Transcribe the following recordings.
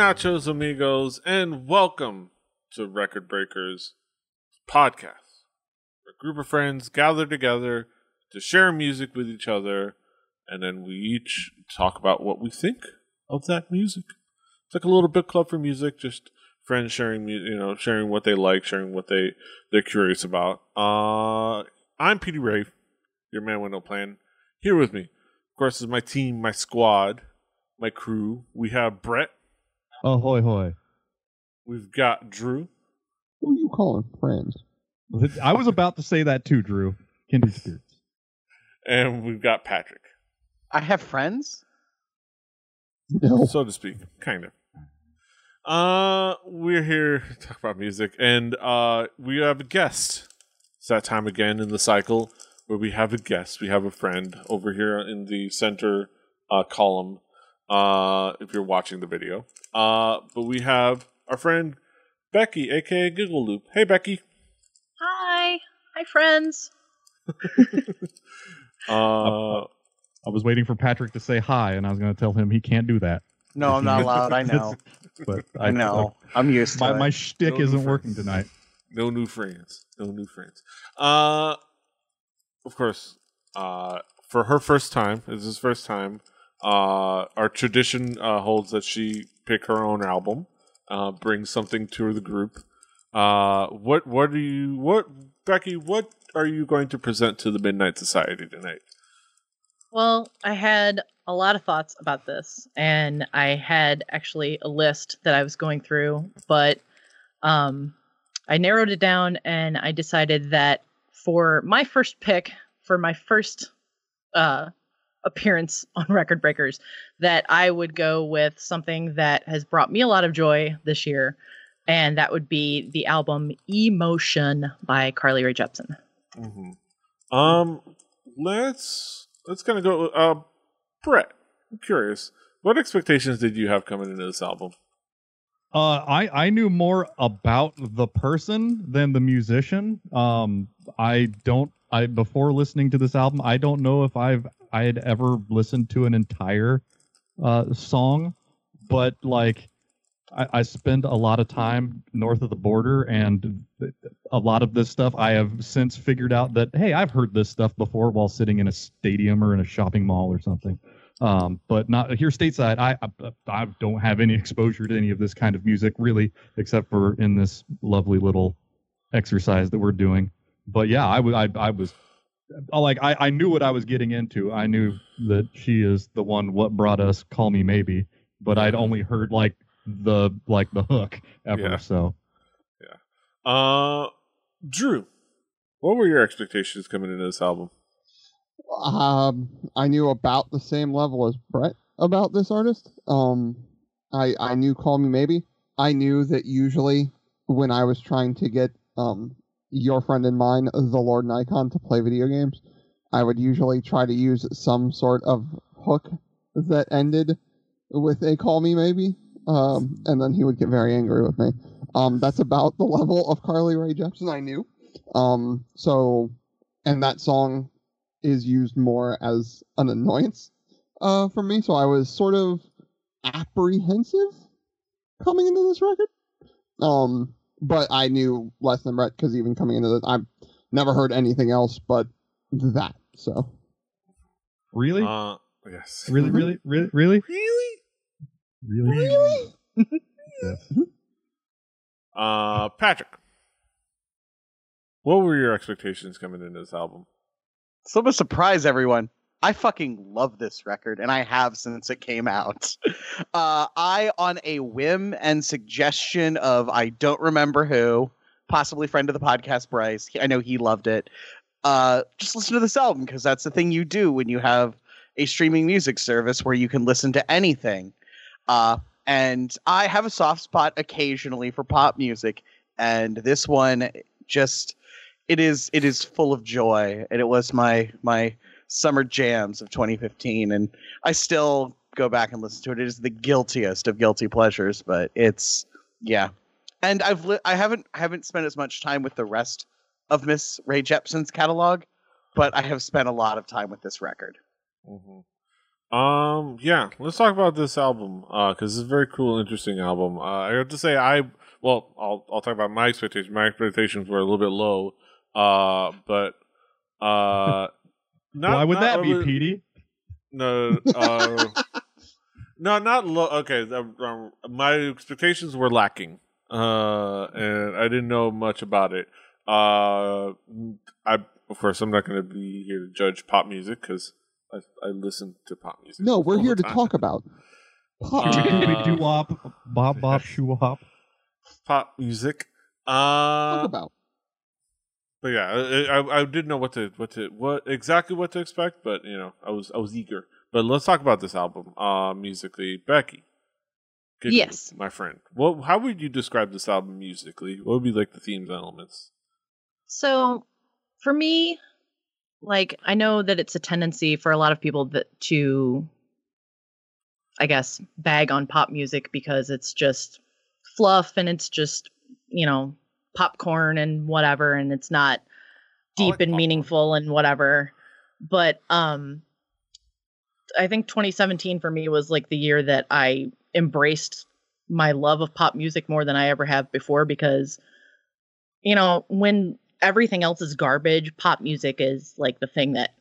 Nachos, amigos, and welcome to Record Breakers podcast. A group of friends gather together to share music with each other, and then we each talk about what we think of that music. It's like a little book club for music, just friends sharing, you know, sharing what they like, sharing what they they're curious about. Uh, I'm Petey Rave, your man with no plan. Here with me, of course, is my team, my squad, my crew. We have Brett. Ahoy hoy. Hoy. We've got Drew. Who are you calling friends? I was about to say that too, Drew. Kindred spirits. And we've got Patrick, I have friends. No. so to speak, kind of. Uh, we're here to talk about music, and uh, we have a guest. It's that time again in the cycle where we have a guest. We have a friend over here in the center uh, column. Uh, if you're watching the video, uh, but we have our friend Becky, aka Giggle Loop. Hey, Becky. Hi. Hi, friends. Uh, I was waiting for Patrick to say hi, and I was going to tell him he can't do that. No, I'm not allowed. I know. But I know. I'm used to My, it. my shtick No isn't difference. working tonight. no new friends no new friends uh of course uh for her first time it's his first time uh our tradition uh holds that she pick her own album uh bring something to the group. Uh what what do you what becky what are you going to present to the midnight society tonight? Well, I had a lot of thoughts about this, and I had actually a list that I was going through, but um, I narrowed it down and I decided that for my first pick, for my first uh, appearance on Record Breakers, that I would go with something that has brought me a lot of joy this year, and that would be the album Emotion by Carly Rae Jepsen. mm-hmm. um let's let's kind of go uh brett i'm curious what expectations did you have coming into this album Uh, I I knew more about the person than the musician. Um, I don't. I before listening to this album, I don't know if I've I had ever listened to an entire uh, song, but like I, I spend a lot of time north of the border, and a lot of this stuff I have since figured out that hey, I've heard this stuff before while sitting in a stadium or in a shopping mall or something um, but not here stateside. I, I I don't have any exposure to any of this kind of music really, except for in this lovely little exercise that we're doing. But yeah, I was I, I was like I, I knew what I was getting into. I knew that she is the one. What brought us? Call me maybe. But I'd only heard like the like the hook ever. Yeah. So yeah. Uh, Drew, what were your expectations coming into this album? Um, I knew about the same level as Brett about this artist. Um, I I knew Call Me Maybe. I knew that usually when I was trying to get um your friend and mine, the Lord Nikon, to play video games, I would usually try to use some sort of hook that ended with a Call Me Maybe. Um, and then he would get very angry with me. Um, that's about the level of Carly Rae Jepsen I knew. Um, so, and that song is used more as an annoyance uh, for me. So I was sort of apprehensive coming into this record. Um, but I knew less than Brett because even coming into this, I've never heard anything else but that. So really, Uh, yes. really, really, really, really, Really? really, Yes. Uh, Patrick, what were your expectations coming into this album? So I'm gonna surprise everyone. I fucking love this record, and I have since it came out. Uh, I, on a whim and suggestion of I don't remember who, possibly friend of the podcast, Bryce. I know he loved it. Uh, just listen to this album because that's the thing you do when you have a streaming music service where you can listen to anything. Uh, and I have a soft spot occasionally for pop music, and this one just it is it is full of joy, and it was my my summer jams of 2015, and I still go back and listen to it. It is the guiltiest of guilty pleasures, but it's yeah. And I've li- I haven't I haven't spent as much time with the rest of Miss Rae Jepsen's catalog, but I have spent a lot of time with this record. Mm-hmm. Um, yeah, let's talk about this album because it's a very cool, interesting album. Uh, I have to say, I well, I'll I'll talk about my expectations. My expectations were a little bit low, uh, but uh, not, Why would not that be, overly- Petey? No, uh, no, not low. Okay, um, um, my expectations were lacking, uh, and I didn't know much about it. Uh, I of course I'm not going to be here to judge pop music because I, I listen to pop music. No, we're here to time. talk about pop. Uh, music. Doo wop, bop bop shoo wop. pop music. talk Uh, about. But yeah, I, I I didn't know what to what to what exactly what to expect, but you know I was I was eager. But let's talk about this album, uh, musically. Becky, good Yes. my friend. What? How would you describe this album musically? What would be like the themes and elements? So, for me, like I know that it's a tendency for a lot of people that to I guess bag on pop music because it's just fluff and it's just, you know, popcorn and whatever and it's not deep like and popcorn. meaningful and whatever. But um I think 2017 for me was like the year that I embraced my love of pop music more than I ever have before because you know, when everything else is garbage, pop music is like the thing that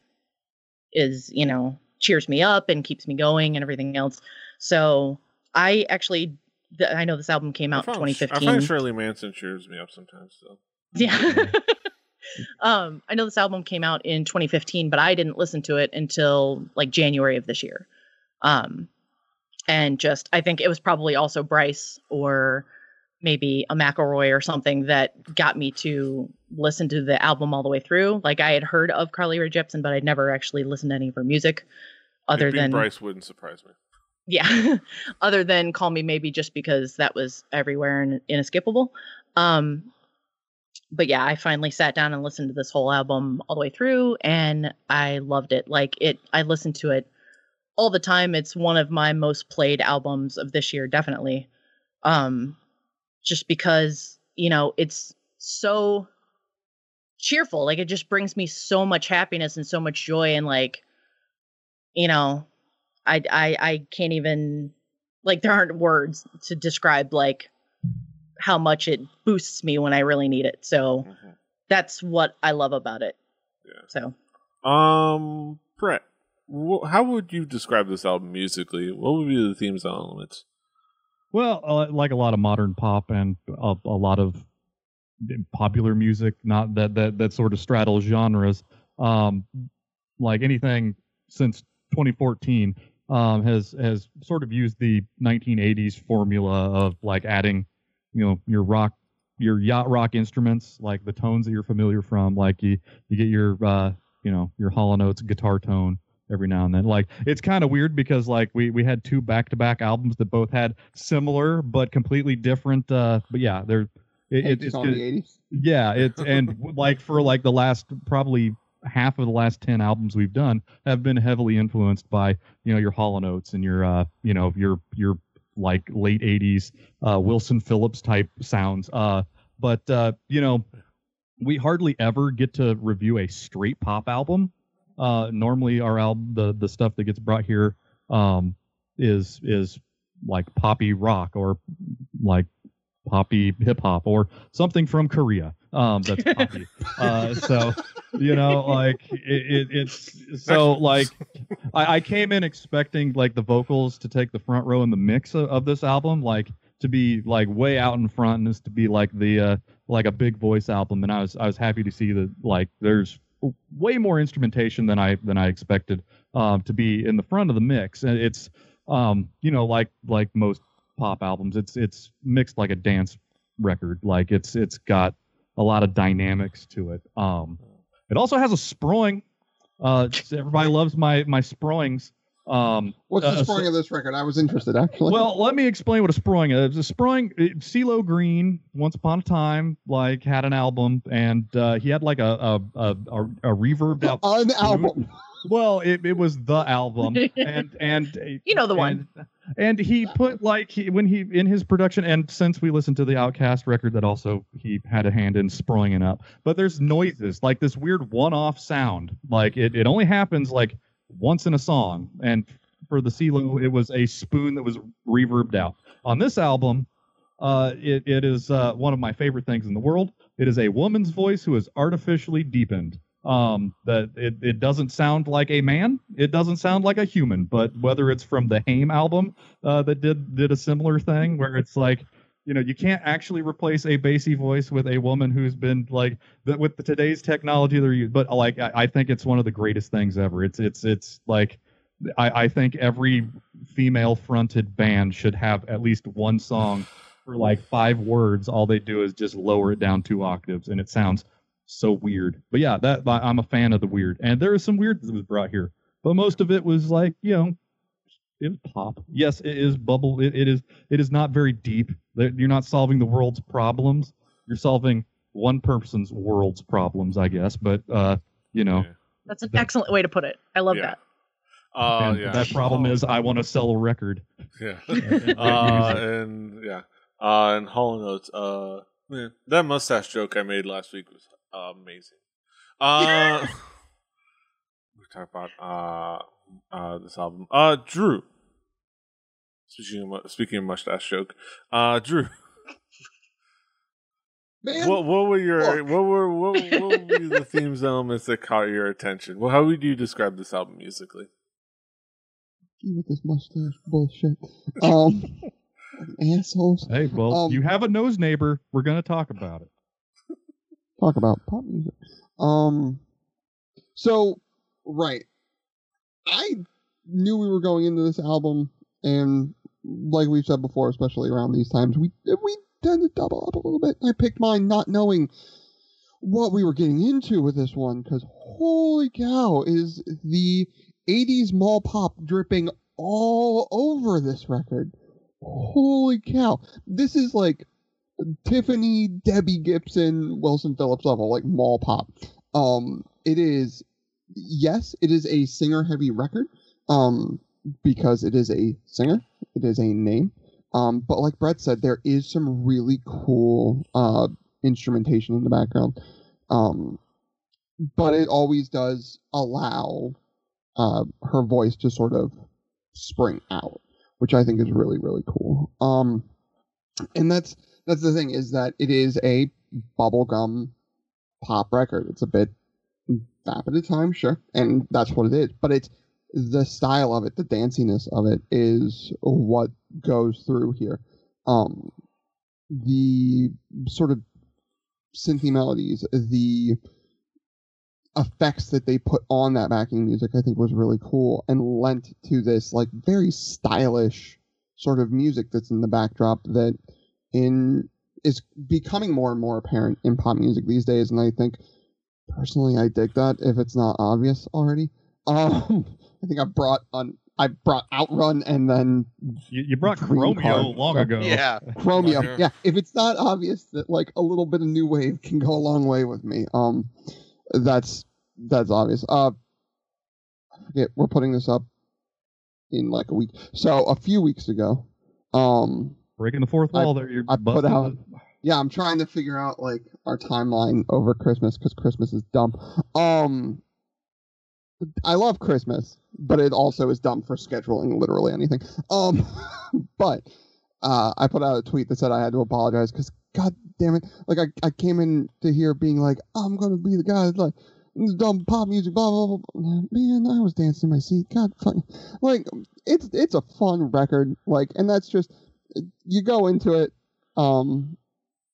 is, you know, cheers me up and keeps me going and everything else. So I actually, th- I know this album came out in I find, I 2015. find Shirley Manson cheers me up sometimes. So Yeah. um, I know this album came out in 2015, but I didn't listen to it until like January of this year. Um, and just, I think it was probably also Bryce or maybe a McElroy or something that got me to listen to the album all the way through. Like I had heard of Carly Rae Jepsen, but I'd never actually listened to any of her music other than Bryce wouldn't surprise me. Yeah. Other than call me maybe just because that was everywhere and inescapable. Um but yeah i finally sat down and listened to this whole album all the way through and i loved it. Like it i listened to it all the time. It's one of my most played albums of this year definitely. Um just because you know it's so cheerful. Like it just brings me so much happiness and so much joy and like you know I I I can't even like there aren't words to describe like how much it boosts me when I really need it. So Mhm. that's what I love about it. Yeah. So Um, Brett, wh- how would you describe this album musically? What would be the themes and elements? Well, uh, like a lot of modern pop and a, a lot of popular music, not that that that sort of straddles genres. Um, like anything since 2014 um, has has sort of used the 1980s formula of like adding, you know, your rock, your yacht rock instruments, like the tones that you're familiar from, like you you get your uh, you know your Hall and Oates guitar tone every now and then. Like it's kind of weird because like we we had two back to back albums that both had similar but completely different. Uh, but yeah, they're it, it Takes just on the 80s. yeah, it's and like for like the last probably half of the last 10 albums we've done have been heavily influenced by, you know, your Hall and Oates and your uh, you know, your your like late 80s uh Wilson Phillips type sounds. Uh but uh, you know, we hardly ever get to review a straight pop album. Uh normally our album the the stuff that gets brought here um is is like poppy rock or like poppy hip hop or something from Korea. Um, that's poppy. uh, so you know, like it, it, it's so like I, I came in expecting like the vocals to take the front row in the mix of, of this album, like to be like way out in front and this to be like the uh like a big voice album. And I was I was happy to see that like there's way more instrumentation than I than I expected um to be in the front of the mix. And it's um you know like like most pop albums it's it's mixed like a dance record. Like it's it's got a lot of dynamics to it um it also has a sproing uh everybody loves my my sproings um What's uh, the so- of this record? I was interested actually. well, let me explain what a sproing is. A sproing, it- CeeLo Green, once upon a time, like had an album, and uh, he had like a a a, a, a reverbed out. an album. Well, it, it was the album, and and You know the one. and, and he put like he, when he in his production, and since we listened to the OutKast record, that also he had a hand in sproing it up. But there's noises like this weird one-off sound, like it it only happens like once in a song, and for the CeeLo, it was a spoon that was reverbed out. On this album, uh, it, it is uh, one of my favorite things in the world. It is a woman's voice who is artificially deepened. Um, that it, it doesn't sound like a man. It doesn't sound like a human. But whether it's from the Haim album uh, that did did a similar thing, where it's like you know you can't actually replace a bassy voice with a woman who's been like that with the, today's technology they're used but like I, I think it's one of the greatest things ever it's it's it's like I, I think every female fronted band should have at least one song for like five words all they do is just lower it down two octaves and it sounds so weird but yeah that I- i'm a fan of the weird and there is some weird that was brought here but most of it was like you know it was pop yes it is bubble it, it is it is not very deep That- you're not solving the world's problems you're solving one person's world's problems i guess but uh you know Yeah. That's an That- excellent way to put it. I love Yeah. that. Uh, and yeah. that problem is i want to sell a record Yeah. and uh, and yeah. Uh, and Hollow Notes. Uh, man, that mustache joke I made last week was amazing. Uh, we're talking about uh, uh, this album. Uh, Drew. Speaking of, speaking of mustache joke, uh, Drew, Man, what what were your look. what were what, what would be the themes elements that caught your attention? Well, how would you describe this album musically? you with this mustache bullshit. Um, assholes. hey well Um, you have a nose neighbor we're going to talk about it talk about pop music. Um, so right, I knew we were going into this album, and like we've said before, especially around these times, we we tend to double up a little bit. I picked mine not knowing what we were getting into with this one, because holy cow, is the '80s mall pop dripping all over this record. Holy cow, this is like Tiffany, Debbie Gibson, Wilson Phillips level, like mall pop. Um, it is, yes, it is a singer heavy record. Um, because it is a singer, it is a name. Um, but like Brett said, there is some really cool uh instrumentation in the background. Um, but it always does allow uh her voice to sort of spring out, which I think is really really cool. Um, and that's that's the thing is that it is a bubblegum pop record. It's a bit vapid at times, sure, and that's what it is. But it's the style of it, the danciness of it, is what goes through here. Um, the sort of synthy melodies, the effects that they put on that backing music, I think was really cool and lent to this like very stylish sort of music that's in the backdrop that in is becoming more and more apparent in pop music these days and i think personally i dig that if it's not obvious already um i think i brought on i brought outrun and then you, you brought Green chromeo card. long ago Yeah. chromeo Yeah. yeah if it's not obvious that like a little bit of new wave can go a long way with me um that's that's obvious uh I forget we're putting this up in like a week so a few weeks ago um breaking the fourth I- wall there you're I put out- the- yeah, I'm trying to figure out like our timeline over Christmas because Christmas is dumb. Um, I love Christmas, but it also is dumb for scheduling literally anything. Um, but uh, I put out a tweet that said I had to apologize because God damn it, like I, I came in to here being like I'm gonna be the guy that's like dumb pop music, blah blah blah. Man, I was dancing in my seat. God, fucking, like it's it's a fun record, like, and that's just you go into it. Um,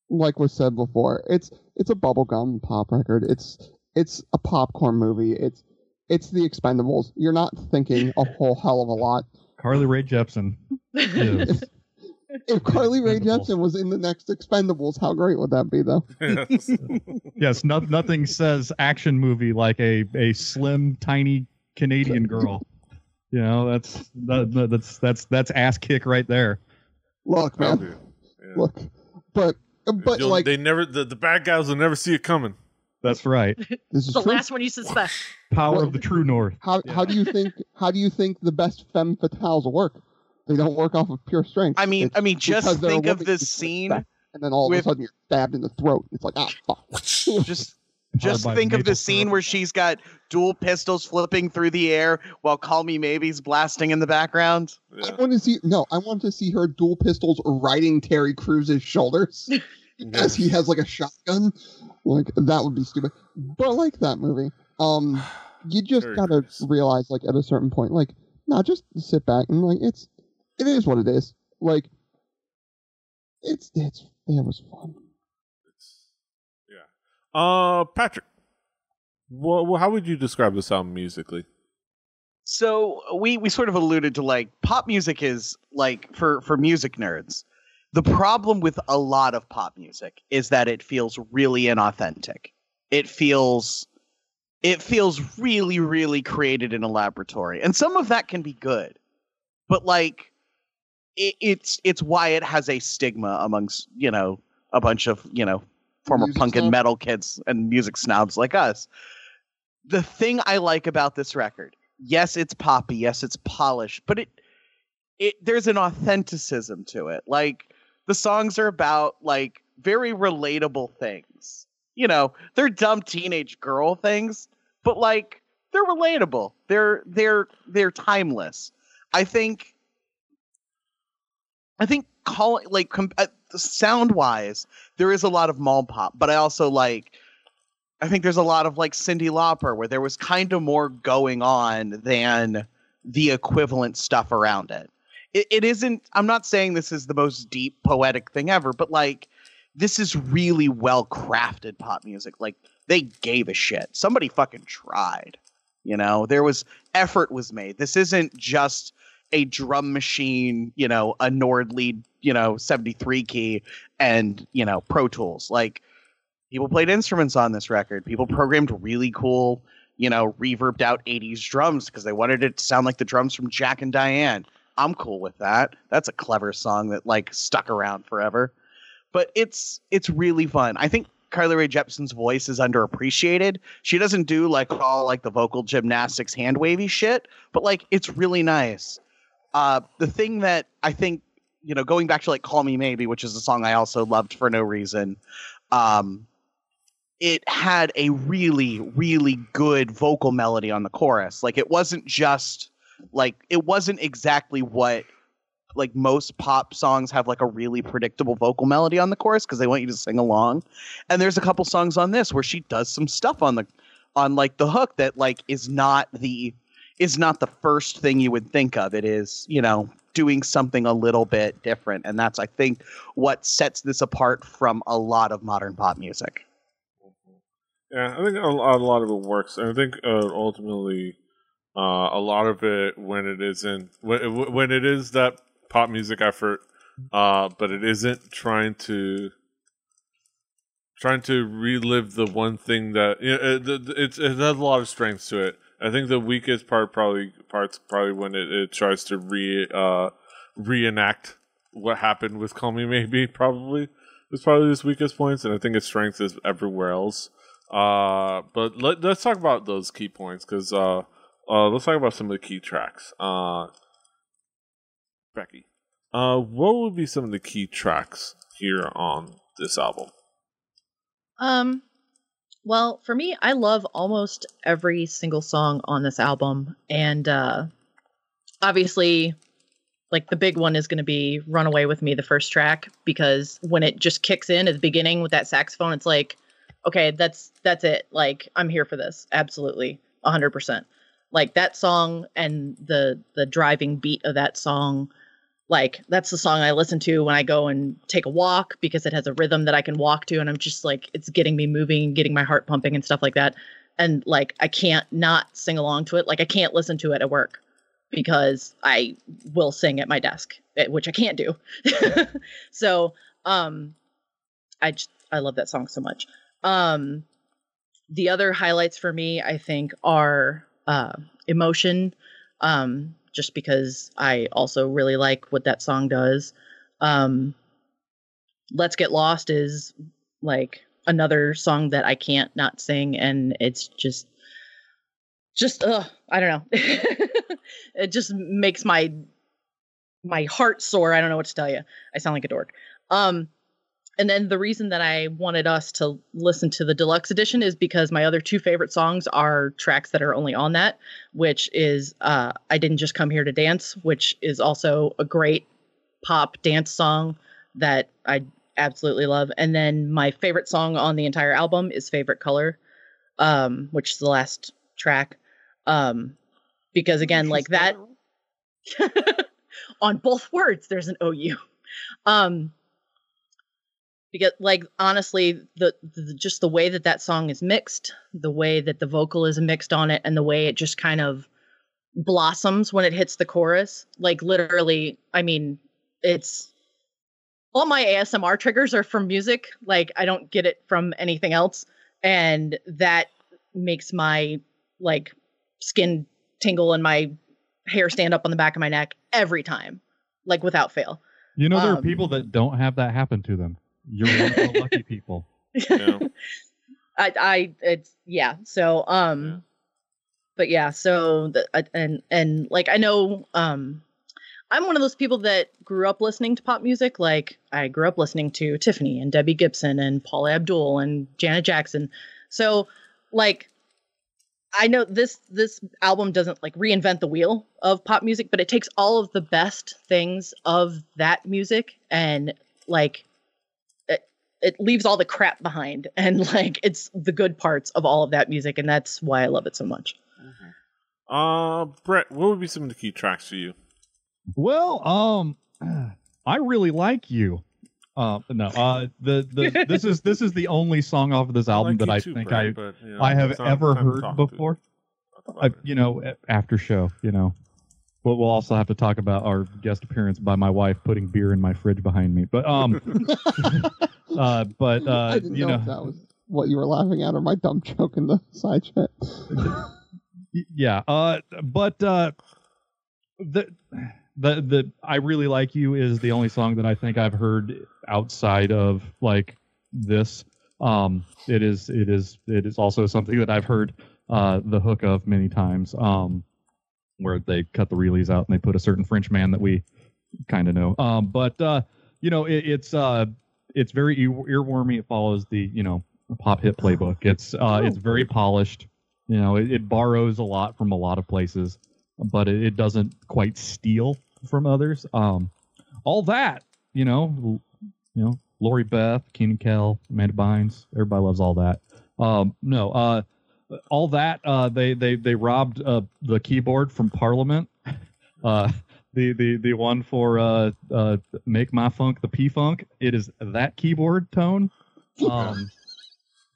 like was said before, it's it's a bubblegum pop record. It's it's a popcorn movie. It's it's the Expendables. You're not thinking a whole hell of a lot. Carly Rae Jepsen is If Carly Rae Expendables. Jepsen was in the next Expendables, how great would that be, though? Yes. yes no, nothing says action movie like a a slim tiny canadian girl you know that's that, that- that's that's that's ass kick right there Look, That'll man. Yeah. look, but but You'll- like they never the, the bad guys will never see it coming. that's right this is the true. last one you suspect. power of the true north How Yeah. how do you think how do you think the best femme fatales work? They don't work off of pure strength. I mean, It's I mean, because just they're think of this scene. and then all of a sudden you're stabbed in the throat. It's like ah fuck. Just Just think of maple the scene where she's got dual pistols flipping through the air while "Call Me Maybe's" blasting in the background. I want to see no, I want to see her dual pistols riding Terry Crews's shoulders as he has like a shotgun. Like that would be stupid. But I like that movie. Um you just Terry gotta Crews. realize like at a certain point, like, no, just sit back and like it's it is what it is. Like it's it's it was fun. Uh, Patrick, how would you describe this album musically? So we we sort of alluded to like pop music is like for for music nerds. The problem with a lot of pop music is that it feels really inauthentic. It feels it feels really really created in a laboratory. And some of that can be good. But like it, it's it's why it has a stigma amongst, you know, a bunch of, you know, former Music punk and metal kids and music snobs like us. The thing I like about this record yes it's poppy yes it's polished but it it there's an authenticism to it. Like the songs are about like very relatable things. You know they're dumb teenage girl things but like they're relatable. They're they're they're timeless. I think i think calling like com- uh, sound wise there is a lot of mall pop but i also like I think there's a lot of like Cyndi Lauper where there was kind of more going on than the equivalent stuff around it. it. It isn't, I'm not saying this is the most deep poetic thing ever, but like this is really well crafted pop music. Like they gave a shit. Somebody fucking tried. You know, there was effort was made. This isn't just a drum machine, you know, a Nord lead, you know, 73 key and, you know, Pro Tools. Like people played instruments on this record. People programmed really cool, you know, reverbed out 80s drums because they wanted it to sound like the drums from Jack and Diane. I'm cool with that. That's a clever song that like stuck around forever. But it's it's really fun. I think Carly Rae Jepsen's voice is underappreciated. She doesn't do like all like the vocal gymnastics hand wavy shit, but like it's really nice. Uh the thing that I think, you know, going back to like Call Me Maybe, which is a song I also loved for no reason. Um it had a really really good vocal melody on the chorus like it wasn't just like it wasn't exactly what like most pop songs have like a really predictable vocal melody on the chorus because they want you to sing along and there's a couple songs on this where she does some stuff on the on like the hook that like is not the is not the first thing you would think of it is you know doing something a little bit different and that's i think what sets this apart from a lot of modern pop music Yeah, I think a, a lot of it works, and I think uh, ultimately, uh, a lot of it when it isn't when, when it is that pop music effort, uh, but it isn't trying to trying to relive the one thing that you know, it, it, it has a lot of strengths to it. I think the weakest part probably parts probably when it, it tries to re uh, reenact what happened with Call Me Maybe. Probably is probably its weakest points, and I think its strength is everywhere else. Uh, but let, let's talk about those key points because uh, uh, let's talk about some of the key tracks. Uh, Becky, uh, what would be some of the key tracks here on this album? Um, well, for me, I love almost every single song on this album, and uh, obviously, like the big one is going to be "Run Away with Me," the first track, because when it just kicks in at the beginning with that saxophone, it's like, okay, that's that's it. Like I'm here for this, absolutely, hundred percent. Like that song and the the driving beat of that song like that's the song I listen to when I go and take a walk because it has a rhythm that I can walk to and I'm just like it's getting me moving, getting my heart pumping and stuff like that. And like I can't not sing along to it. Like I can't listen to it at work because I will sing at my desk, eh, which I can't do. so, um I just I love that song so much. Um the other highlights for me I think are uh emotion um just because I also really like what that song does. Um, Let's Get Lost is like another song that I can't not sing, and it's just, just, I don't know. it just makes my my heart soar. I don't know what to tell you. I sound like a dork. Um, and then the reason that I wanted us to listen to the deluxe edition is because my other two favorite songs are tracks that are only on that, which is uh, I Didn't Just Come Here to Dance, which is also a great pop dance song that I absolutely love. And then my favorite song on the entire album is Favorite Color, um, which is the last track. Um, because again, like that on both words, there's an OU. Um, because like honestly the, the, just the way that that song is mixed the way that the vocal is mixed on it and the way it just kind of blossoms when it hits the chorus like literally i mean it's all my asmr triggers are from music like i don't get it from anything else and that makes my like skin tingle and my hair stand up on the back of my neck every time like without fail You know, there are Um, people that don't have that happen to them. You're one of the lucky people. Yeah. I, I, it's yeah. So, um, Yeah. but yeah. So, the, uh, and and like I know, um, I'm one of those people that grew up listening to pop music. Like I grew up listening to Tiffany and Debbie Gibson and Paula Abdul and Janet Jackson. So, like, I know this this album doesn't like reinvent the wheel of pop music, but it takes all of the best things of that music and like it leaves all the crap behind and like it's the good parts of all of that music and that's why i love it so much Uh, Brett, what would be some of the key tracks for you? Well, um, I really like you. Uh, no, uh, the the this is this is the only song off of this album like that I too, think Brett, I but, you know, I have ever heard before. talk I, you know, after show, you know. But we'll also have to talk about our guest appearance by my wife putting beer in my fridge behind me. But um, uh, but uh, I didn't you know, know, if that was what you were laughing at or my dumb joke in the side chat. Yeah uh but uh the the the i really like you is the only song that i think i've heard outside of like this um it is it is it is also something that i've heard uh the hook of many times um where they cut the reelies out and they put a certain french man that we kind of know. Um but uh you know it, it's uh it's very ear- earwormy. It follows the you know pop hit playbook. It's uh it's very polished. You know, it, it borrows a lot from a lot of places, but it, it doesn't quite steal from others. Um, all that, you know, you know, Lori Beth, Kenan Kel, Amanda Bynes, everybody loves all that. Um, no, uh, all that uh, they they they robbed uh, the keyboard from Parliament. Uh, the the the one for uh, uh, make my funk the P funk. It is that keyboard tone. Um,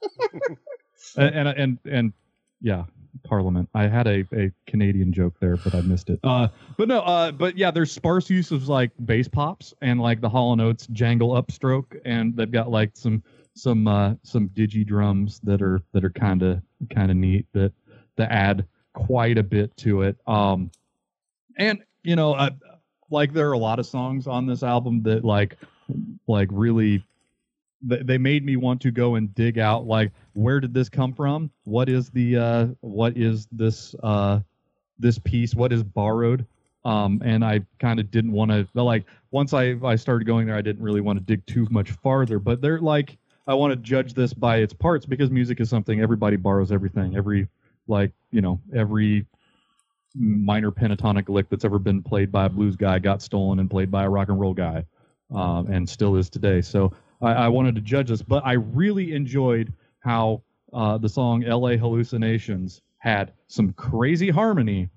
and, and and and yeah, Parliament. I had a, a Canadian joke there, but I missed it. Uh, but no, uh, but yeah, there's sparse use of like bass pops and like the Hall and Oates jangle upstroke, and they've got like some some uh, some digi drums that are that are kind of kind of neat that that add quite a bit to it. Um, and you know, I, like there are a lot of songs on this album that like like really they made me want to go and dig out like where did this come from? What is the uh what is this uh this piece? What is borrowed? Um and i kind of didn't want to like once i i started going there i didn't really want to dig too much farther but they're like i want to judge this by its parts because music is something everybody borrows everything every like you know every minor pentatonic lick that's ever been played by a blues guy got stolen and played by a rock and roll guy um, and still is today so I, I wanted to judge this, but I really enjoyed how uh, the song "L.A. Hallucinations" had some crazy harmony,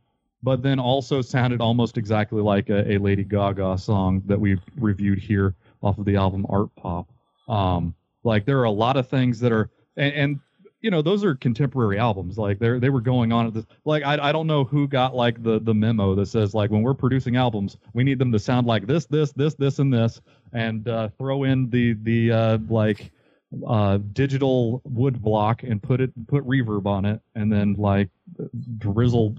but then also sounded almost exactly like a, a Lady Gaga song that we reviewed here off of the album Artpop. Um, like there are a lot of things that are, and, and you know those are contemporary albums. Like they they were going on at this. Like I I don't know who got like the the memo that says like when we're producing albums, we need them to sound like this this this this and this and uh, throw in the the uh, like uh, digital wood block and put it put reverb on it, and then like drizzle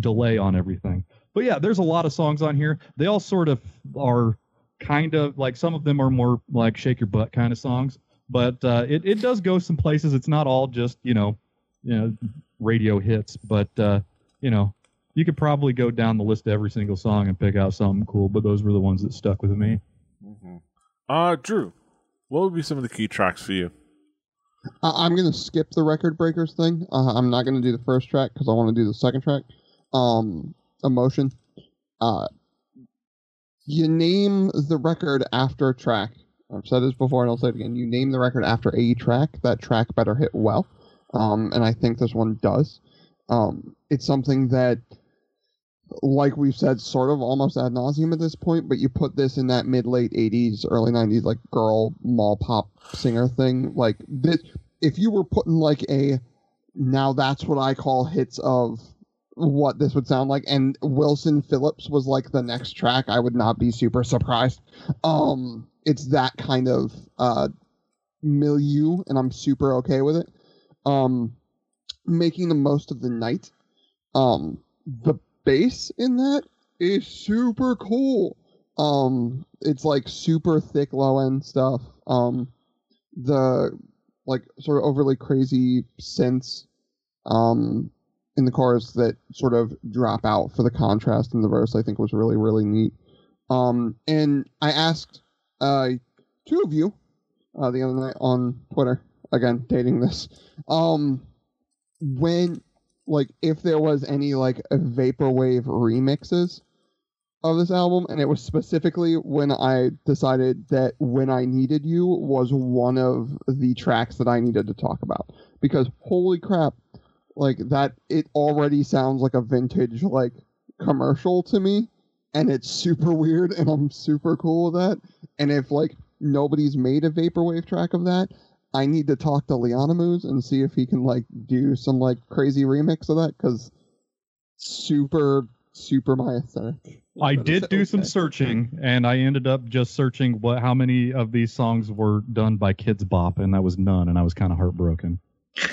delay on everything. But yeah, there's a lot of songs on here. They all sort of are kind of like some of them are more like shake your butt kind of songs, but uh, it it does go some places. It's not all just you know you know radio hits, but uh, you know. You could probably go down the list of every single song and pick out something cool, but those were the ones that stuck with me. Mhm. Uh, Drew, what would be some of the key tracks for you? I- I'm gonna skip the record breakers thing. Uh, I'm not gonna do the first track because I want to do the second track. Um, emotion. Uh, you name the record after a track. I've said this before and I'll say it again. You name the record after a track. That track better hit well. Um, and I think this one does. Um, it's something that, like we've said, sort of almost ad nauseum at this point. But you put this in that mid late '80s, early '90s, like girl mall pop singer thing. Like this, if you were putting like a now that's what I call hits of what this would sound like and Wilson Phillips was like the next track I would not be super surprised um it's that kind of uh milieu and I'm super okay with it. Um making the most of the night. Um the bass in that is super cool. Um it's like super thick low end stuff. Um the like sort of overly crazy synths um in the chorus that sort of drop out for the contrast in the verse I think was really really neat. Um and I asked uh two of you uh the other night on Twitter again dating this. Um when like if there was any like vaporwave remixes of this album and it was specifically when I decided that when I needed you was one of the tracks that I needed to talk about. Because holy crap like that it already sounds like a vintage like commercial to me and it's super weird and I'm super cool with that and if like nobody's made a vaporwave track of that I need to talk to Leonimus and see if he can like do some like crazy remix of that cuz super super my aesthetic. I did it's do some searching, and I ended up just searching what how many of these songs were done by Kidz Bop, and that was none, and I was kind of heartbroken.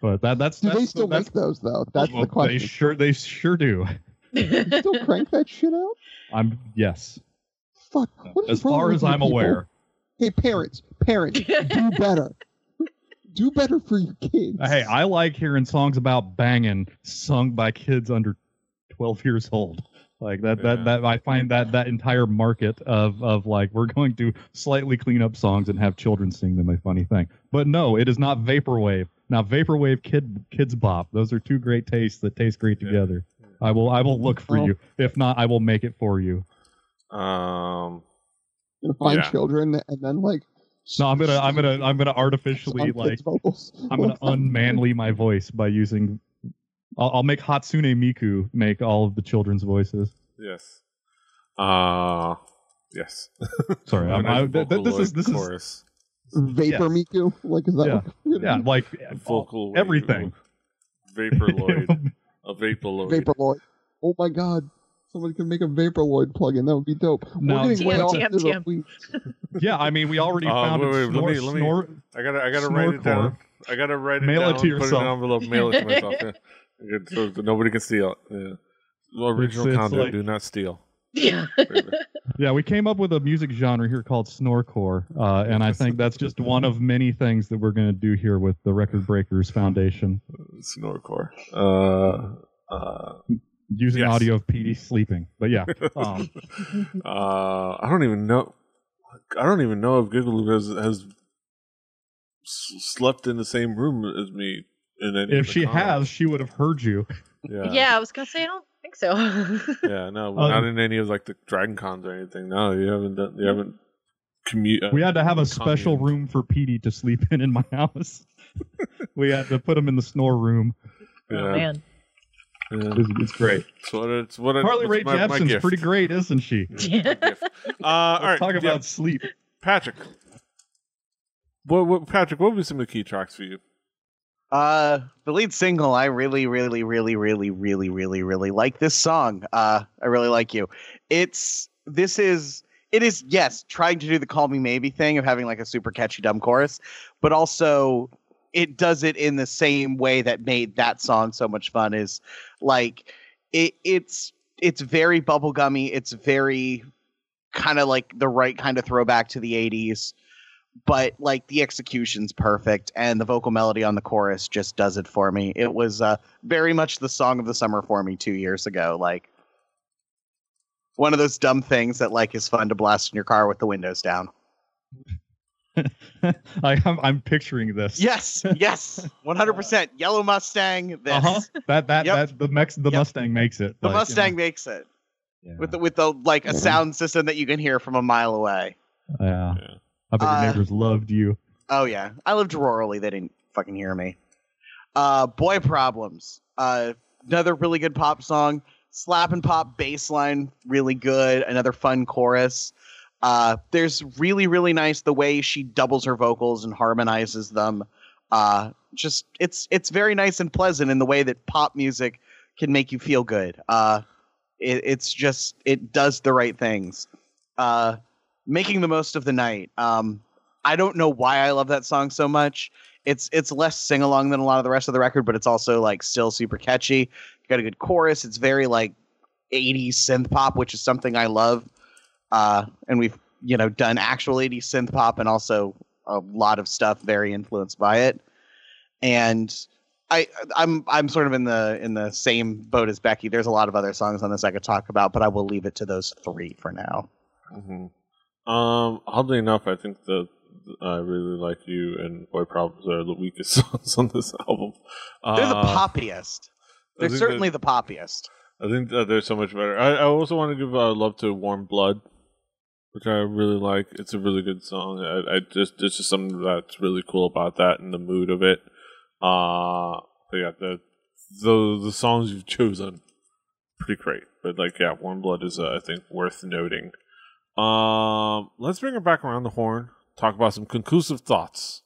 But that that's Do that's, they still that's, make those though? That's well, the question. They sure they sure do. You still crank that shit out? I'm yes, Fuck. What is as wrong far with as you I'm people? aware. Hey, parents, parents, do better. do better for your kids. Hey, I like hearing songs about banging sung by kids under 12 years old. Like that, Yeah. that, that I find that that entire market of of like we're going to slightly clean up songs and have children sing them a funny thing. But no, it is not vaporwave. Now vaporwave kid Kidz Bop. Those are two great tastes that taste great Yeah. together. I will I will look for Oh. you. If not, I will make it for you. Um, Gonna find Yeah. children and then like. No, I'm gonna I'm gonna I'm gonna artificially like. I'm gonna unmanly my voice by using. I'll, I'll make Hatsune Miku make all of the children's voices. yes. Uh, yes. Sorry, I'm, I, th- th- this is this is chorus. Vapor Miku. Like, is that Yeah. yeah like Vocal wave. everything. Vaporloid. A Vaporloid. Vaporloid. Oh my god. Somebody can make a Vaporloid plugin. That would be dope. No. We're getting way TM, off TM, the TM. weeds. yeah, I mean we already Uh, found wait, it. wait, let me- let me- snore, I gotta, I gotta write it down. I gotta write it Mail it down. to Put it in yourself. an envelope. Mail it to myself. Yeah. So nobody can steal. it. Yeah. Original it's content. like- do not steal. Yeah. yeah, we came up with a music genre here called snorecore, uh, and I think that's just one of many things that we're going to do here with the Record Breakers Foundation, Snorecore. Uh, uh, using Yes. audio of Petey sleeping. But yeah, um, uh, I don't even know. I don't even know if Giggle has has slept in the same room as me. In any if she comments. has, she would have heard you. yeah, yeah, I was gonna say I don't think so. yeah, no, Um, not in any of like the Dragon Cons or anything. No, you haven't done. You haven't commute. Uh, We had to have a special commune. room for Petey to sleep in in my house. we had to put him in the snore room. Yeah, Oh man. yeah. It's, it's great. It's what it's what it- Harley it's Ray my, my Jepsen's gift. pretty great, isn't she? Yeah. Uh, all Let's talk yeah, about sleep. Patrick. What, what, Patrick? What would be some of the key tracks for you? Uh, the lead single, I really, really, really, really, really, really, really like this song. Uh, I really like you. It's this is it is yes, trying to do the "Call Me Maybe" thing of having like a super catchy dumb chorus, but also it does it in the same way that made that song so much fun. Is like it it's it's very bubblegummy. It's very kind of like the right kind of throwback to the '80s but like the execution's perfect and the vocal melody on the chorus just does it for me. It was uh, very much the song of the summer for me two years ago. Like, one of those dumb things that like is fun to blast in your car with the windows down. I, I'm, I'm picturing this. Yes, yes, one hundred percent. Yellow Mustang. This Uh-huh. That that Yep. that the Mex the Yep. Mustang makes it. the like, you Mustang makes it know. with the with the like a Mhm. sound system that you can hear from a mile away. yeah. Yeah. I bet Uh, your neighbors loved you. Oh yeah, I lived rurally. They didn't fucking hear me. Uh, boy problems. Uh, another really good pop song. Slap and pop bass line, really good. Another fun chorus. Uh, there's really really nice the way she doubles her vocals and harmonizes them. Uh, just it's it's very nice and pleasant in the way that pop music can make you feel good. Uh, it, it's just it does the right things. Uh, making the most of the night. Um, I don't know why I love that song so much. It's it's less sing along than a lot of the rest of the record, but it's also like still super catchy. Got a good chorus. It's very like 80s synth pop, which is something I love. Uh, and we've you know done actual 80s synth pop and also a lot of stuff very influenced by it. And I I'm I'm sort of in the in the same boat as Becky. There's a lot of other songs on this I could talk about, but I will leave it to those three for now. hmm Um, oddly enough, I think that I really like you and Boy Problems are the weakest songs on this album. They're the Uh, poppiest. They're certainly the poppiest. I think that they're so much better. I, I also want to give uh, love to Warm Blood, which I really like. It's a really good song. I, I just it's just something that's really cool about that and the mood of it. Uh but yeah, the the the songs you've chosen, pretty great. But like yeah, Warm Blood is uh, I think worth noting. Um, let's bring her back around the horn. Talk about some conclusive thoughts.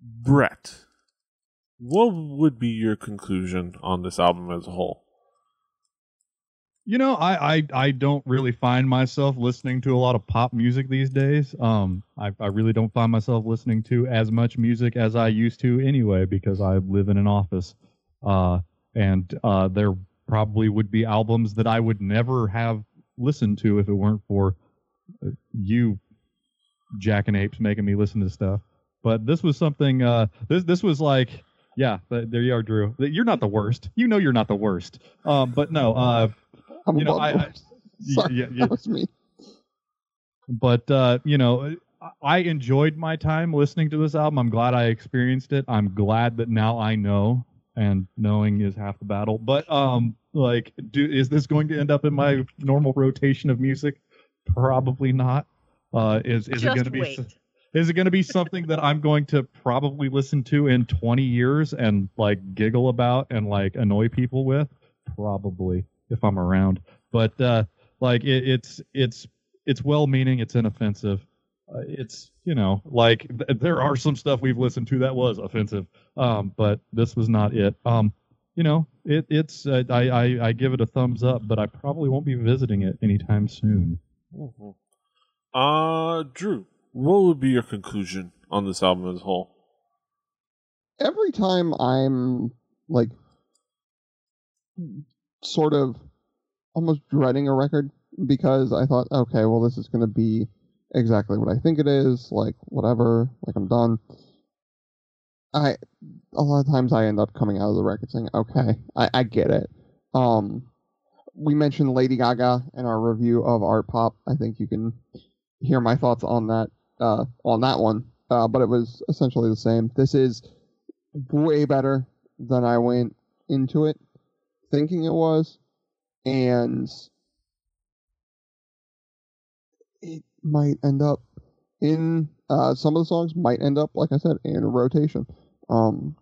Brett, what would be your conclusion on this album as a whole? You know, I, I I don't really find myself listening to a lot of pop music these days. Um, I, I really don't find myself listening to as much music as I used to anyway because I live in an office. Uh, and uh, there probably would be albums that I would never have listened to if it weren't for uh, you, Jack and Apes, making me listen to stuff. But this was something. Uh, this this was like, yeah, there you are, Drew. You're not the worst. You know you're not the worst. Um, but no. Uh, I'm You know, I- I- Sorry, yeah, yeah. that was me. but uh, you know, I enjoyed my time listening to this album. I'm glad I experienced it. I'm glad that now I know, and knowing is half the battle. But um, like, do is this going to end up in my normal rotation of music? Probably not. Uh, is is it going to be? wait. Is it going to be something that I'm going to probably listen to in 20 years and like giggle about and like annoy people with? Probably, if I'm around. But uh, like it, it's it's it's well-meaning. It's inoffensive. Uh, it's you know like th- there are some stuff we've listened to that was offensive, um, but this was not it. Um, you know it it's uh, I, I I give it a thumbs up, but I probably won't be visiting it anytime soon. Mhm. Uh, Drew, what would be your conclusion on this album as a whole? every time I'm like sort of almost dreading a record because I thought, okay, well, this is going to be exactly what I think it is, like whatever, like I'm done. I a lot of times I end up coming out of the record saying, okay, I, I get it. Um, we mentioned Lady Gaga in our review of Artpop. I think you can hear my thoughts on that uh, on that one. Uh, but it was essentially the same. This is way better than I went into it thinking it was, and it might end up in uh, some of the songs might end up, like I said, in rotation, um,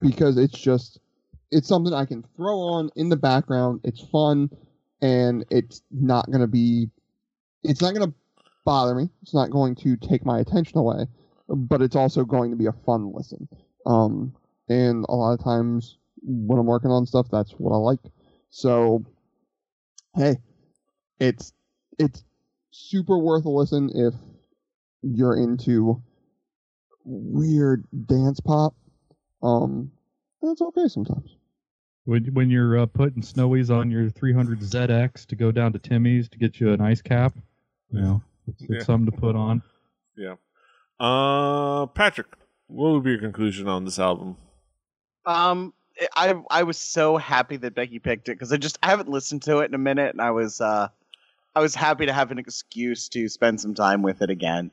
because it's just it's something I can throw on in the background. It's fun, and it's not gonna be, it's not gonna bother me. It's not going to take my attention away, but it's also going to be a fun listen. Um, and a lot of times when I'm working on stuff, that's what I like. So, hey, it's it's super worth a listen if you're into weird dance pop. Um, that's okay sometimes. When when you're uh, putting snowies on your 300 ZX to go down to Timmy's to get you an ice cap, you know, it's, it's Yeah. something to put on. Uh, Patrick, what would be your conclusion on this album? Um, I I was so happy that Becky picked it because I just I haven't listened to it in a minute, and I was uh, I was happy to have an excuse to spend some time with it again.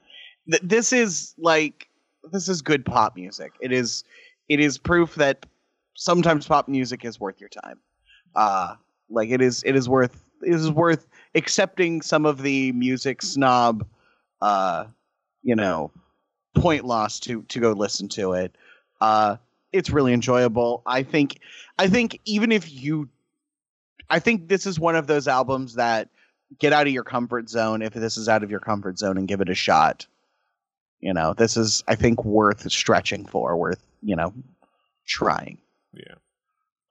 Th- this is like this is good pop music. It is it is proof that sometimes pop music is worth your time. Uh, like it is it is worth it is worth accepting some of the music snob, uh, you know, point loss to to go listen to it. Uh, it's really enjoyable. I think I think even if you I think this is one of those albums that get out of your comfort zone if this is out of your comfort zone and give it a shot. You know, this is I think worth stretching for, worth, you know, trying. Yeah.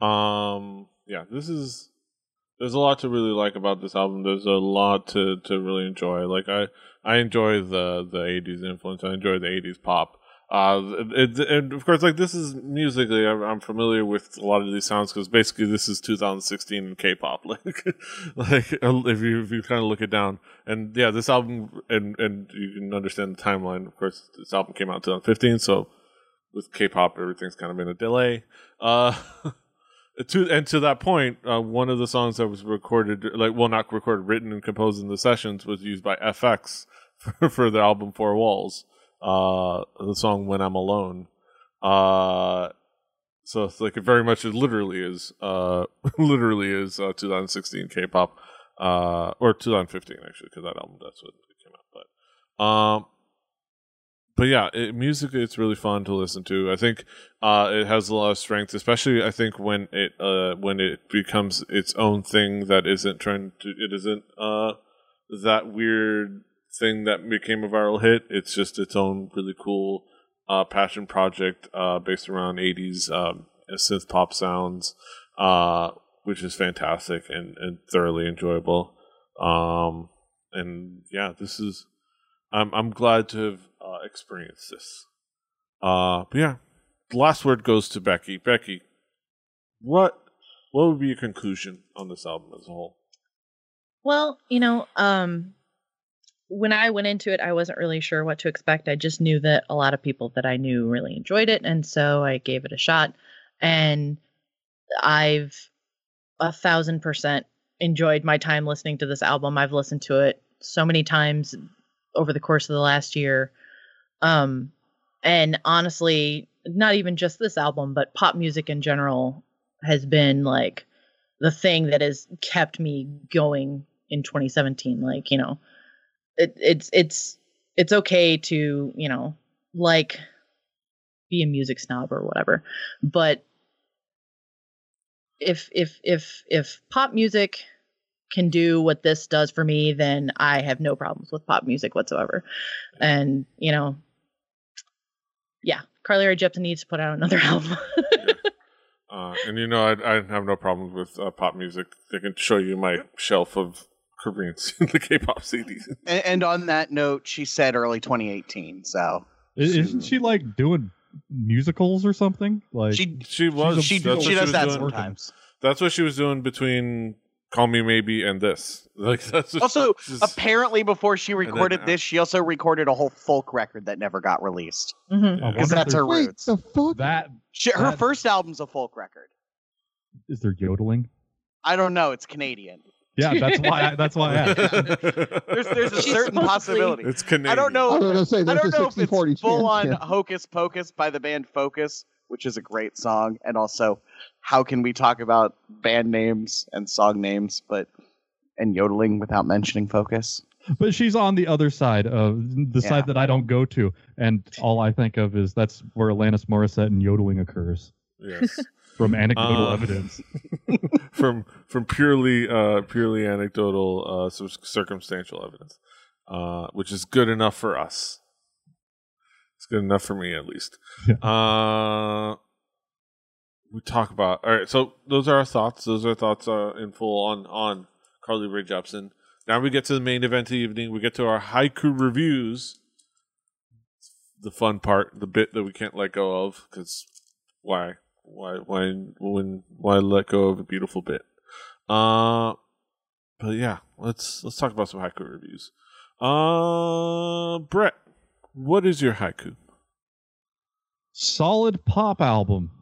Um. Yeah. This is. There's a lot to really like about this album. There's a lot to to really enjoy. Like I I enjoy the the '80s influence. I enjoy the '80s pop. Uh, it, and of course, like this is musically, I'm, I'm familiar with a lot of these sounds because basically this is 2016 K-pop. Like, like if you if you kind of look it down, and yeah, this album, and and you can understand the timeline. Of course, this album came out in 2015, so with K-pop, everything's kind of in a delay. Uh, to and to that point, uh, one of the songs that was recorded, like well, not recorded, written and composed in the sessions, was used by f(x) for, for the album Four Walls. Uh, the song "When I'm Alone." Uh, so it's like it very much, it literally is, uh, literally is uh, 2016 K-pop, uh, or 2015 actually, because that album that's when it came out. But, um, but yeah, it, music it's really fun to listen to. I think uh, it has a lot of strength, especially I think when it uh, when it becomes its own thing that isn't trying to it isn't uh, that weird thing that became a viral hit. It's just its own really cool uh, passion project uh, based around 80s um, synth pop sounds, uh, which is fantastic and, and thoroughly enjoyable. Um, and yeah, this is I'm I'm glad to have uh, experienced this. Uh, but yeah, the last word goes to Becky. Becky, what what would be your conclusion on this album as a whole? Well, you know, um, when I went into it, I wasn't really sure what to expect. I just knew that a lot of people that I knew really enjoyed it, and so I gave it a shot. And I've a thousand percent enjoyed my time listening to this album. I've listened to it so many times over the course of the last year. Um, and honestly, not even just this album, but pop music in general has been like the thing that has kept me going in 2017. Like, you know, it, it's it's it's okay to you know like be a music snob or whatever but if if if if pop music can do what this does for me then i have no problems with pop music whatsoever. And you know yeah carly rae jepsen needs to put out another album. Uh, and you know I, I have no problems with uh, pop music. They can show you my shelf of Korean the K-pop CDs. And, and on that note, she said early 2018. So. Isn't she like doing musicals or something? Like she She was. she, that's what she does was that doing. sometimes. That's what she was doing between "Call Me Maybe" and this. Like that's what Also, she's- apparently, before she then, recorded uh, this, she also recorded a whole folk record that never got released. Mhm. I Yeah. Because that's her Wait, roots. the fuck? that She, her that- first album's a folk record. is there yodeling. I don't know. It's Canadian. Yeah, that's why. I, that's why. I asked. There's, there's a She's certain possibility. it's Canadian. I don't know. I was say I don't know if 60-40 it's full on yeah. Hocus Pocus by the band Focus, which is a great song, and also how can we talk about band names and song names, but and yodeling without mentioning Focus? but she's on the other side of the Yeah. side that I don't go to, and all I think of is that's where Alanis Morissette and yodeling occurs Yes. From anecdotal Uh, evidence. from from purely uh purely anecdotal uh circumstantial evidence uh which is good enough for us. It's good enough for me at least. Yeah. uh we talk about all right so those are our thoughts. Those are thoughts uh, in full on on carly rae jepsen. Now we get to the main event of the evening. We get to our haiku reviews. The fun part the bit that we can't let go of because why why why when why let go of a beautiful bit uh but yeah let's let's talk about some haiku reviews uh brett what is your haiku Solid pop album.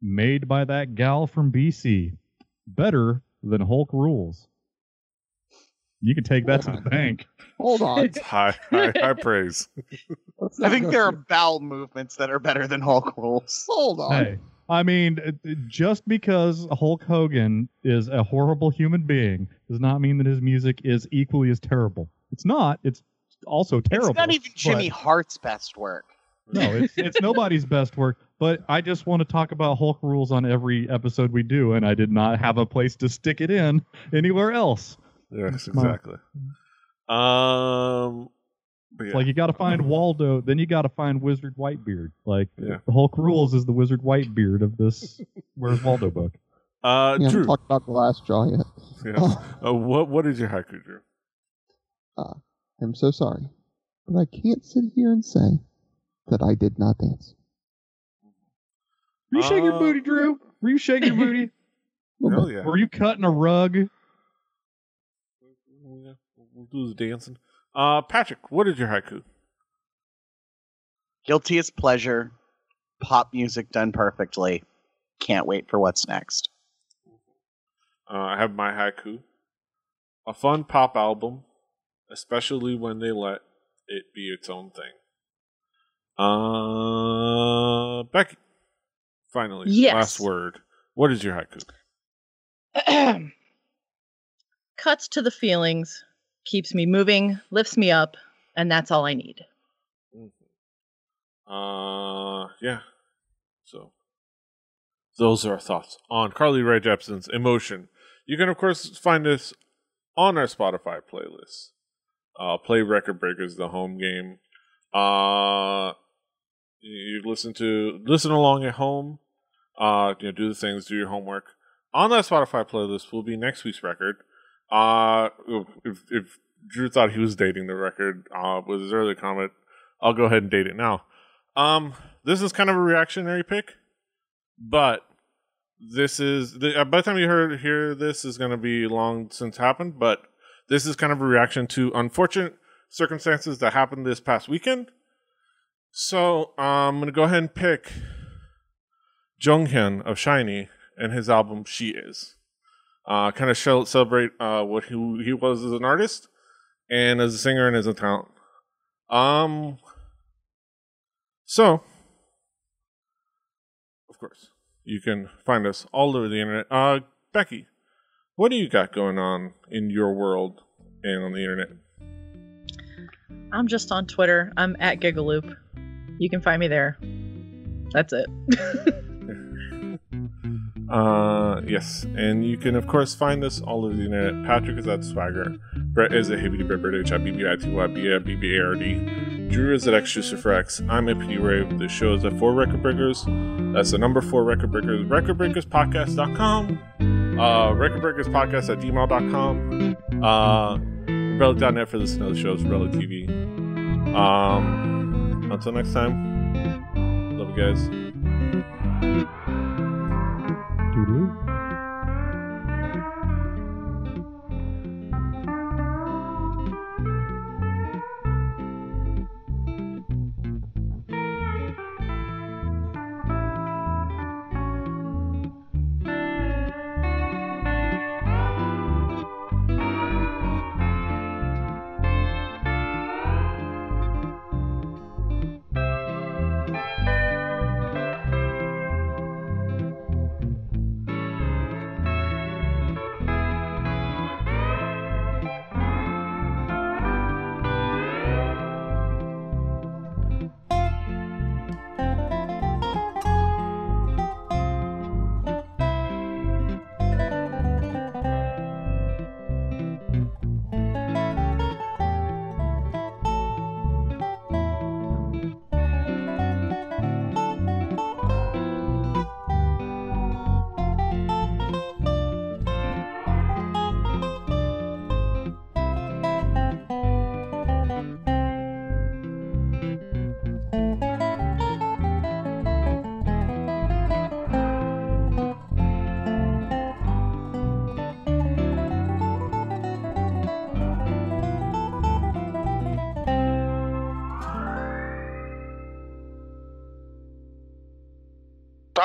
made by that gal from BC. Better than Hulk rules. You can take that to the bank. Hold on. It's high, high, high praise. I think there are bowel movements that are better than Hulk rules. Hold on. Hey, I mean, it- it- just because Hulk Hogan is a horrible human being does not mean that his music is equally as terrible. It's not. It's also terrible. It's not even Jimmy Hart's best work. No, it's it's nobody's best work. But I just want to talk about Hulk rules on every episode we do, and I did not have a place to stick it in anywhere else. Yes, Come on. exactly. Um, but It's yeah. like you got to find Waldo, then you got to find Wizard Whitebeard. Like Yeah. the Hulk rules is the Wizard Whitebeard of this Where's Waldo book. uh, We haven't Drew. talked about the last jaw yet. Yes. Uh, what what is your haiku, Drew? I'm so sorry, but I can't sit here and say that I did not dance. Were you shaking your Uh, booty, Drew? Were you shaking your booty? Hell yeah. Were you cutting a rug? Yeah, We'll do the dancing. Uh, Patrick, what is your haiku? Guilty as pleasure. Pop music done perfectly. Can't wait for what's next. Uh, I have my haiku. A fun pop album, especially when they let it be its own thing. Uh, Becky, finally, Yes. last word. What is your haiku? Cuts to the feelings, keeps me moving, lifts me up, and that's all I need. Uh, yeah. So, those are our thoughts on Carly Rae Jepsen's Emotion. You can, of course, find us on our Spotify playlist. Uh, play Record Breakers, the home game. Uh, you listen to listen along at home. Uh, you know, do the things, do your homework. On that Spotify playlist will be next week's record. Uh, if if Drew thought he was dating the record, uh, with his earlier comment, I'll go ahead and date it now. Um, this is kind of a reactionary pick, but this is the uh, by the time you heard hear this is going to be long since happened, but this is kind of a reaction to unfortunate circumstances that happened this past weekend. So um, I'm going to go ahead and pick Jonghyun of SHINee and his album She Is. Uh, kind of show, celebrate uh, what he, he was as an artist and as a singer and as a talent. Um, so, of course, you can find us all over the internet. Uh, Becky, what do you got going on in your world and on the internet? I'm just on Twitter. I'm at Gigaloop. You can find me there. That's it. Uh, yes, and you can of course find us all over the internet. Patrick is at Swagger. Brett is at Hibbity Bibbert. Drew is at X for X. I'm at PD Rave. The show is at Four Record Breakers. That's the number four Record Breakers. RecordBreakersPodcast.com. Uh, Record Breakers Podcast at gmail.com. Uh, Relic.net for listening to the shows. Relic TV. Um, until next time. Love you guys.